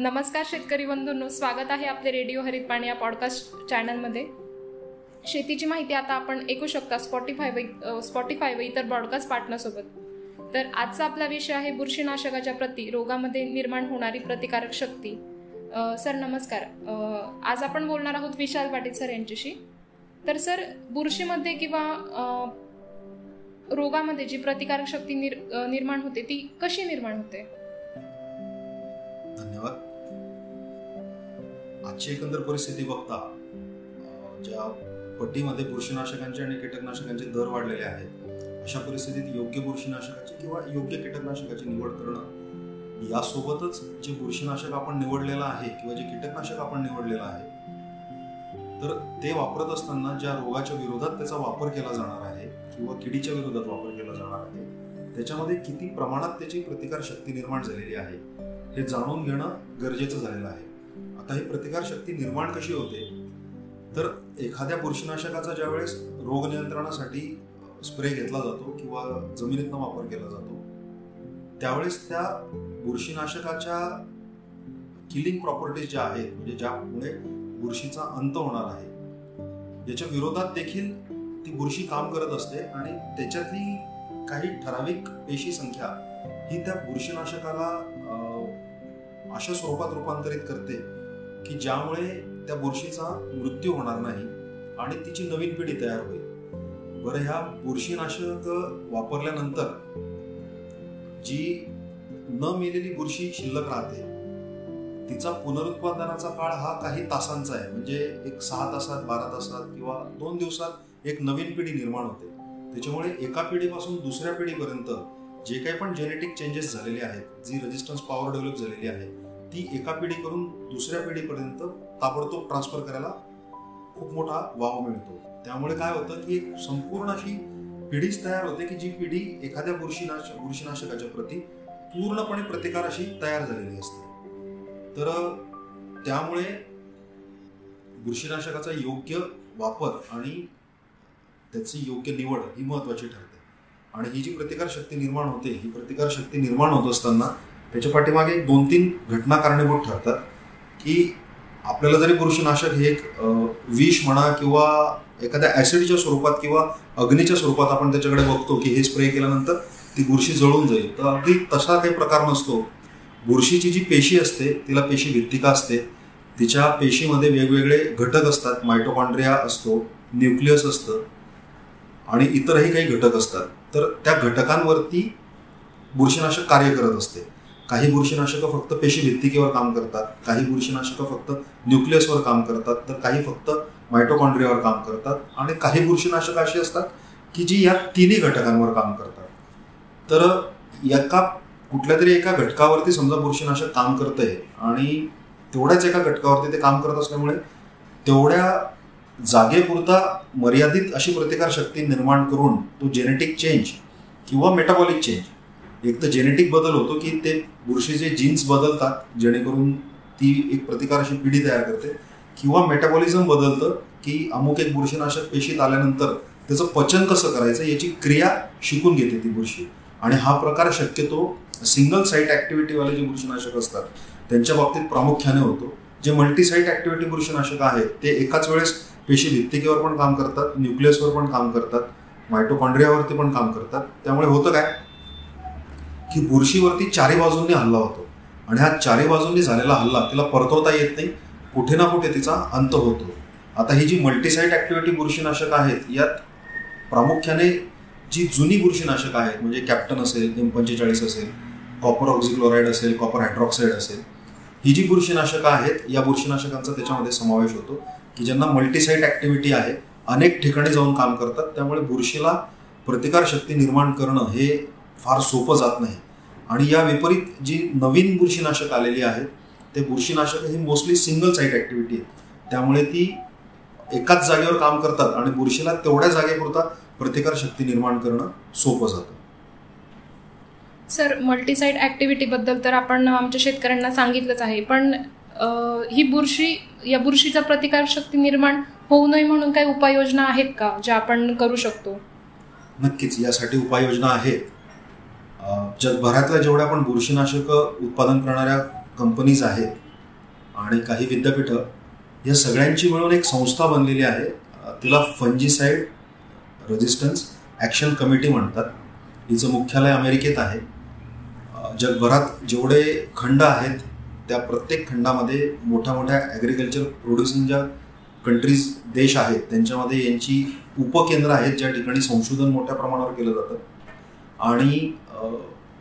नमस्कार शेतकरी बंधूंनो स्वागत आहे आपले रेडिओ हरित पाणी या पॉडकास्ट चॅनलमध्ये शेतीची माहिती आता आपण ऐकू शकता स्पॉटीफाय व स्पॉटीफाय व इतर ब्रॉडकास्ट पार्टनरसोबत तर आजचा आपला विषय आहे बुरशीनाशकाच्या प्रती रोगामध्ये निर्माण होणारी प्रतिकारक शक्ती. सर नमस्कार. आज आपण बोलणार आहोत विशाल पाटील सर यांच्याशी. तर सर बुरशीमध्ये किंवा रोगामध्ये जी प्रतिकारक शक्ती निर् निर्माण होते ती कशी निर्माण होते? धन्यवाद. आजची एकंदर परिस्थिती बघता ज्या पट्टीमध्ये बुरशीनाशकांचे आणि कीटकनाशकांचे दर वाढलेले आहेत अशा परिस्थितीत योग्य बुरशीनाशकाची किंवा योग्य कीटकनाशकाची निवड करणं यासोबतच जे बुरशीनाशक आपण निवडलेलं आहे किंवा जे कीटकनाशक आपण निवडलेलं आहे तर ते वापरत असताना ज्या रोगाच्या विरोधात त्याचा वापर केला जाणार आहे किंवा किडीच्या विरोधात वापर केला जाणार आहे त्याच्यामध्ये किती प्रमाणात त्याची प्रतिकार शक्ती निर्माण झालेली आहे हे जाणून घेणं गरजेचं झालेलं आहे. आता ही प्रतिकार शक्ती निर्माण कशी होते? तर एखाद्या बुरशीनाशकाचा ज्यावेळेस रोग नियंत्रणासाठी स्प्रे घेतला जातो किंवा जमिनीतनं वापर केला जातो त्यावेळेस त्या बुरशीनाशकाच्या किलिंग प्रॉपर्टीज ज्या आहेत म्हणजे ज्यामुळे बुरशीचा अंत होणार आहे याच्या विरोधात देखील ती बुरशी काम करत असते आणि त्याच्यातली काही ठराविक पेशी संख्या ही त्या बुरशीनाशकाला अशा स्वरूपात रूपांतरित करते की ज्यामुळे त्या बुरशीचा मृत्यू होणार नाही आणि तिची नवीन पिढी तयार होईल. बरं ह्या बुरशीनाशक वापरल्यानंतर जी न मेलेली बुरशी शिल्लक राहते तिचा पुनरुत्पादनाचा काळ हा काही तासांचा आहे. म्हणजे एक सहा तासात बारा तासात किंवा दोन दिवसात एक नवीन पिढी निर्माण होते. त्याच्यामुळे एका पिढीपासून दुसऱ्या पिढीपर्यंत जे काही पण जेनेटिक चेंजेस झालेले आहेत जी रेजिस्टन्स पॉवर डेव्हलप झालेली आहे ती एका पिढीकडून दुसऱ्या पिढीपर्यंत ताबडतोब ट्रान्सफर करायला खूप मोठा वाव मिळतो. त्यामुळे काय होतं की एक संपूर्ण अशी पिढीच तयार होते की जी पिढी एखाद्या बुरशीनाश बुरशीनाशकाच्या प्रती पूर्णपणे प्रतिकार अशी तयार झालेली असते. तर त्यामुळे बुरशीनाशकाचा योग्य वापर आणि त्याची योग्य निवड ही महत्वाची ठरते. आणि ही जी प्रतिकार शक्ती निर्माण होते ही प्रतिकार शक्ती निर्माण होत असताना त्याच्या पाठीमागे एक दोन तीन घटना कारणीभूत ठरतात की आपल्याला जरी पुरुषनाशक हे एक विष म्हणा किंवा एखाद्या ॲसिडच्या स्वरूपात किंवा अग्नीच्या स्वरूपात आपण त्याच्याकडे बघतो की हे स्प्रे केल्यानंतर ती बुरशी जळून जाईल. तर अगदी तसा काही प्रकार नसतो. बुरशीची जी पेशी असते तिला पेशी भित्तिका असते. तिच्या पेशीमध्ये वेगवेगळे घटक असतात. मायटोकॉन्ड्रिया असतो न्यूक्लियस असतं आणि इतरही काही घटक असतात. तर त्या घटकांवरती बुरशीनाशक कार्य करत असते. काही बुरशीनाशकं फक्त पेशी भित्तिकेवर काम करतात काही बुरशीनाशकं फक्त न्यूक्लियसवर काम करतात तर काही फक्त मायटोकॉन्ड्रियावर काम करतात आणि काही बुरशीनाशकं अशी असतात की जी या तिन्ही घटकांवर काम करतात. तर एका कुठल्या तरी एका घटकावरती समजा बुरशीनाशक काम करतंय आणि तेवढ्याच एका घटकावरती ते काम करत असल्यामुळे तेवढ्या जागेपुरता मर्यादित अशी प्रतिकार शक्ती निर्माण करून तो जेनेटिक चेंज किंवा मेटाबॉलिक चेंज एक तर जेनेटिक बदल होतो की ते बुरशीचे जीन्स बदलतात जेणेकरून ती एक प्रतिकार अशी पिढी तयार करते. किंवा मेटाबॉलिझम बदलतं की अमुक एक बुरशीनाशक पेशीत आल्यानंतर त्याचं पचन कसं करायचं याची क्रिया शिकून घेते ती बुरशी. आणि हा प्रकार शक्यतो सिंगल साईट ऍक्टिव्हिटीवाले जे बुरशीनाशक असतात त्यांच्या बाबतीत प्रामुख्याने होतो. जे मल्टी साईट ऍक्टिव्हिटी बुरशीनाशक आहेत ते एकाच वेळेस पेशी लिप्तिकेवर पण काम करतात न्यूक्लियसवर पण काम करतात मायटोकॉन्ड्रियावरती पण काम करतात. त्यामुळे होतं काय? की बुरशीवरती चारी बाजूंनी हल्ला होतो. आणि हा चारी बाजूंनी झालेला हल्ला तिला परतवता येत नाही कुठे ना कुठे तिचा अंत होतो. आता ही जी मल्टीसाईट ऍक्टिव्हिटी बुरशीनाशक आहेत यात प्रामुख्याने जी जुनी बुरशीनाशक आहेत म्हणजे कॅप्टन असेल एम पंचेचाळीस असेल कॉपर ऑक्झिक्लोराईड असेल कॉपर हायड्रॉक्साईड असेल ही जी बुरशीनाशकं आहेत या बुरशीनाशकांचा त्याच्यामध्ये समावेश होतो. की ज्यांना मल्टीसाईट ऍक्टिव्हिटी आहे अनेक ठिकाणी जाऊन काम करतात त्यामुळे बुरशीला प्रतिकार शक्ती निर्माण करणं हे फार सोपं जात नाही. आणि या विपरीत जी नवीन बुरशीनाशक आलेली आहेत ते बुरशीनाशक ही मोस्टली सिंगल साईट ऍक्टिव्हिटी आहे त्यामुळे ती एकाच जागेवर काम करतात आणि बुरशीला तेवढ्या जागेपुरता प्रतिकार शक्ती निर्माण करणं सोपं जातं. सर मल्टीसाईट ॲक्टिव्हिटीबद्दल तर आपण आमच्या शेतकऱ्यांना सांगितलंच आहे पण ही बुरशी या बुरशीचा प्रतिकार शक्ती निर्माण होऊ नये म्हणून काही उपाययोजना आहेत का ज्या आपण करू शकतो? नक्कीच यासाठी उपाययोजना आहेत. जगभरातल्या जेवढ्या पण बुरशीनाशक उत्पादन करणाऱ्या कंपनीज आहेत आणि काही विद्यापीठं या सगळ्यांची मिळून एक संस्था बनलेली आहे. तिला फंजीसाईड रेजिस्टन्स ॲक्शन कमिटी म्हणतात. हिचं मुख्यालय अमेरिकेत आहे. जगभरात जेवढे खंड आहेत त्या प्रत्येक खंडामध्ये मोठ्या मोठ्या ॲग्रिकल्चर प्रोड्युसिंग ज्या कंट्रीज देश आहेत त्यांच्यामध्ये यांची उपकेंद्र आहेत ज्या ठिकाणी संशोधन मोठ्या प्रमाणावर केलं जातं. आणि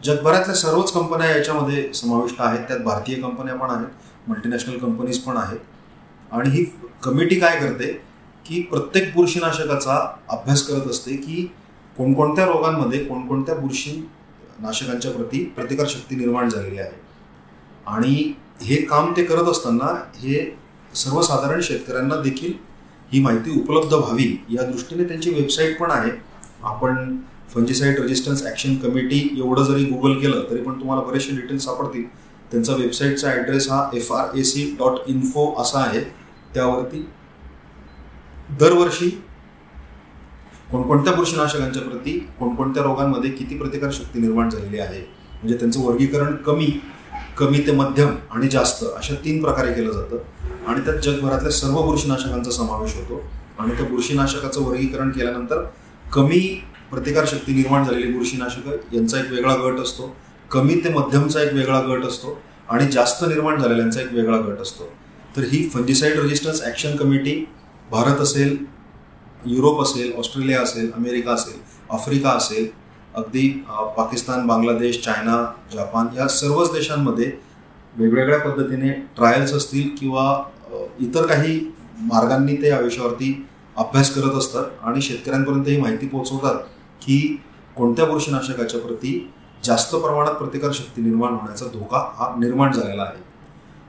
जगभरातल्या सर्वच कंपन्या याच्यामध्ये समाविष्ट आहेत त्यात भारतीय कंपन्या पण आहेत मल्टीनॅशनल कंपनीज पण आहेत. आणि ही कमिटी काय करते की प्रत्येक बुरशीनाशकाचा अभ्यास करत असते की कोणकोणत्या रोगांमध्ये कोणकोणत्या बुरशी नाशकांच्या प्रती प्रतिकारशक्ती निर्माण झालेली आहे. आणि हे काम ते करत असताना हे सर्वसाधारण शेतकऱ्यांना देखील ही माहिती उपलब्ध व्हावी या दृष्टीने त्यांची वेबसाईट पण आहे. आपण फंजिसाईड रेजिस्टन्स ॲक्शन कमिटी एवढं जरी गुगल केलं तरी पण तुम्हाला बरेचसे डिटेल्स सापडतील. त्यांचा वेबसाईटचा ॲड्रेस हा F R A C dot info असा आहे. त्यावरती दरवर्षी कोणकोणत्या बुरशीनाशकांच्या प्रती कोणकोणत्या रोगांमध्ये किती प्रतिकारशक्ती निर्माण झालेली आहे म्हणजे त्यांचं वर्गीकरण कमी कमी ते मध्यम आणि जास्त अशा तीन प्रकारे केलं जातं. आणि त्यात जगभरातल्या सर्व बुरशीनाशकांचा समावेश होतो. आणि त्या बुरशीनाशकाचं वर्गीकरण केल्यानंतर कमी प्रतिकारशक्ती निर्माण झालेली बुरशीनाशकं यांचा एक वेगळा गट असतो. कमी ते मध्यमचा एक वेगळा गट असतो. आणि जास्त निर्माण झालेल्यांचा एक वेगळा गट असतो. तर ही fungicide resistance action committee Bharat असेल युरोप असेल ऑस्ट्रेलिया असेल अमेरिका असेल आफ्रिका असेल अगदी पाकिस्तान बांगलादेश चायना जपान या सर्वच देशांमध्ये वेगवेगळ्या पद्धतीने ट्रायल्स असतील किंवा इतर काही मार्गांनी ते या विषयावरती अभ्यास करत असतात आणि शेतकऱ्यांपर्यंत ही माहिती पोहोचवतात की कोणत्या बुरशीनाशकाच्या प्रती जास्त प्रमाणात प्रतिकारशक्ती निर्माण होण्याचा धोका हा निर्माण झालेला आहे.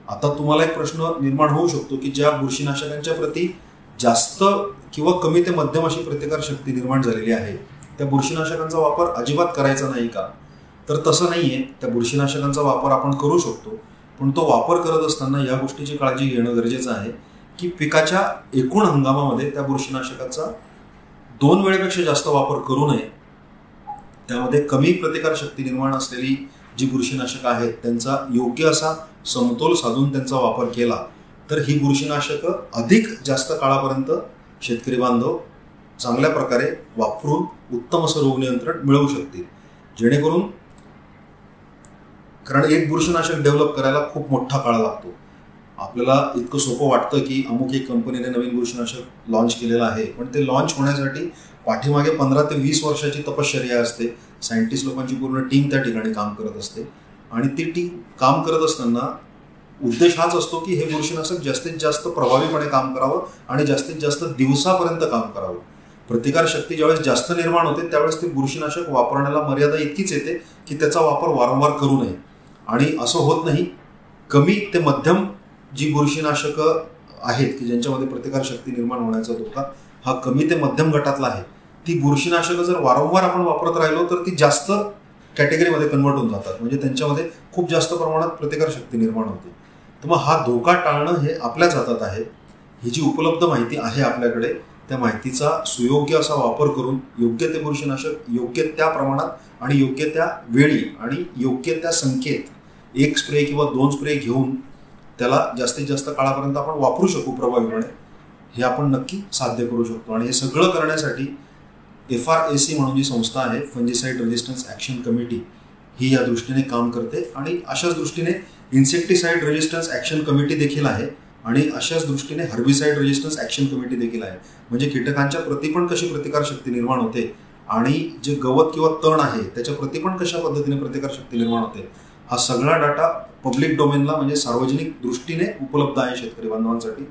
आता तुम्हाला एक प्रश्न निर्माण होऊ शकतो की ज्या बुरशीनाशकांच्या प्रती जास्त किंवा कमी ते मध्यम अशी प्रतिकारशक्ती निर्माण झालेली आहे त्या बुरशीनाशकांचा वापर अजिबात करायचा नाही का? तर तसं नाही आहे त्या बुरशीनाशकांचा वापर आपण करू शकतो. पण तो वापर करत असताना या गोष्टीची काळजी घेणं गरजेचं आहे की पिकाच्या एकूण हंगामामध्ये त्या बुरशीनाशकाचा दोन वेळेपेक्षा जास्त वापर करू नये. त्यामध्ये कमी प्रतिकारशक्ती निर्माण असलेली जी बुरशीनाशकं आहेत त्यांचा योग्य असा समतोल साधून त्यांचा वापर केला तर ही बुरशीनाशकं अधिक जास्त काळापर्यंत शेतकरी बांधव चांगल्या प्रकारे वापरून उत्तम असं रोग नियंत्रण मिळवू शकतील. जेणेकरून कारण एक बुरशीनाशक डेव्हलप करायला खूप मोठा काळ लागतो. आपल्याला इतकं सोपं वाटतं की अमुक एक कंपनीने नवीन बुरशीनाशक लॉन्च केलेलं आहे. पण ते लॉन्च होण्यासाठी पाठीमागे पंधरा ते वीस वर्षाची तपश्चर्या असते. सायंटिस्ट लोकांची पूर्ण टीम त्या ठिकाणी काम करत असते. आणि ती टीम काम करत असताना उद्देश हाच असतो की हे बुरशीनाशक जास्तीत जास्त प्रभावीपणे काम करावं आणि जास्तीत जास्त दिवसापर्यंत काम करावं. प्रतिकार शक्ती ज्यावेळेस जास्त निर्माण होते त्यावेळेस ते बुरशीनाशक वापरण्याला मर्यादा इतकीच येते की त्याचा वापर वारंवार करू नये. आणि असं होत नाही. कमी ते मध्यम जी बुरशीनाशकं आहेत की ज्यांच्यामध्ये प्रतिकारशक्ती निर्माण होण्याचा धोका हा कमी ते मध्यम गटातला आहे. ती बुरशीनाशकं जर वारंवार आपण वापरत राहिलो तर ती जास्त कॅटेगरीमध्ये कन्वर्ट होऊन जातात. म्हणजे त्यांच्यामध्ये खूप जास्त प्रमाणात प्रतिकारशक्ती निर्माण होते. तर मग हा धोका टाळणं हे आपल्याच हातात आहे. ही जी उपलब्ध माहिती आहे आपल्याकडे त्या माहितीचा सुयोग्य असा वापर करून योग्य ते बुरशीनाशक योग्य त्या प्रमाणात आणि योग्य त्या वेळी आणि योग्य त्या संख्येत एक स्प्रे किंवा दोन स्प्रे घेऊन त्याला जास्तीत जास्त काळापर्यंत आपण वापरू शकू प्रभावीपणे हे आपण नक्की साध्य करू शकतो. आणि हे सगळं करण्यासाठी एफ आर ए सी म्हणून जी संस्था आहे फंजिसाईड रेजिस्टन्स ॲक्शन कमिटी ही या दृष्टीने काम करते. आणि अशाच दृष्टीने इन्सेक्टिसाईड रेजिस्टन्स ॲक्शन कमिटी देखील आहे. आणि अशाच दृष्टीने हर्बिसाईड रेजिस्टन्स ॲक्शन कमिटी देखील आहे. म्हणजे कीटकांच्या प्रती पण कशी प्रतिकारशक्ती निर्माण होते आणि जे गवत किंवा तण आहे त्याच्या प्रती पण कशा पद्धतीने प्रतिकारशक्ती निर्माण होते हा सगळा डाटा पब्लिक डोमेनला म्हणजे सार्वजनिक दृष्टीने उपलब्ध आहे शेतकरी बांधवांसाठी.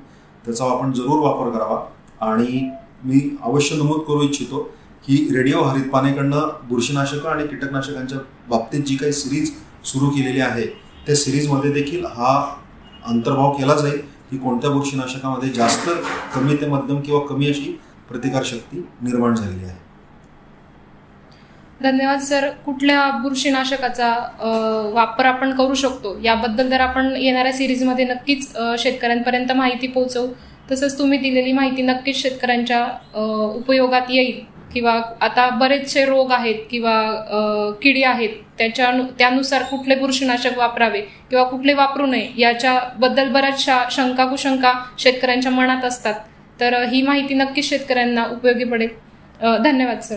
त्याचा आपण जरूर वापर करावा. आणि मी अवश्य नमूद करू इच्छितो की रेडिओ हरित पानेकडनं बुरशीनाशकं आणि कीटकनाशकांच्या बाबतीत जी काही सिरीज सुरू केलेली आहे त्या सिरीजमध्ये देखील हा अंतर्भाव केला जाईल. की कोणत्या बुरशीनाशकामध्ये जास्त कमी ते मध्यम किंवा कमी अशी प्रतिकारशक्ती निर्माण झालेली आहे? धन्यवाद सर. कुठल्या बुरशीनाशकाचा वापर आपण करू शकतो? याबद्दल तर आपण येणाऱ्या सिरीजमध्ये नक्कीच शेतकऱ्यांपर्यंत माहिती पोहोचवू. तसंच तुम्ही दिलेली माहिती नक्कीच शेतकऱ्यांच्या उपयोगात येईल. किंवा आता बरेचसे रोग आहेत किंवा किडी आहेत त्याच्या त्यानुसार कुठले बुरशीनाशक वापरावे किंवा कुठले वापरू नये याच्याबद्दल बऱ्याचशा शंका कुशंका शेतकऱ्यांच्या मनात असतात. तर ही माहिती नक्कीच शेतकऱ्यांना उपयोगी पडेल. धन्यवाद सर.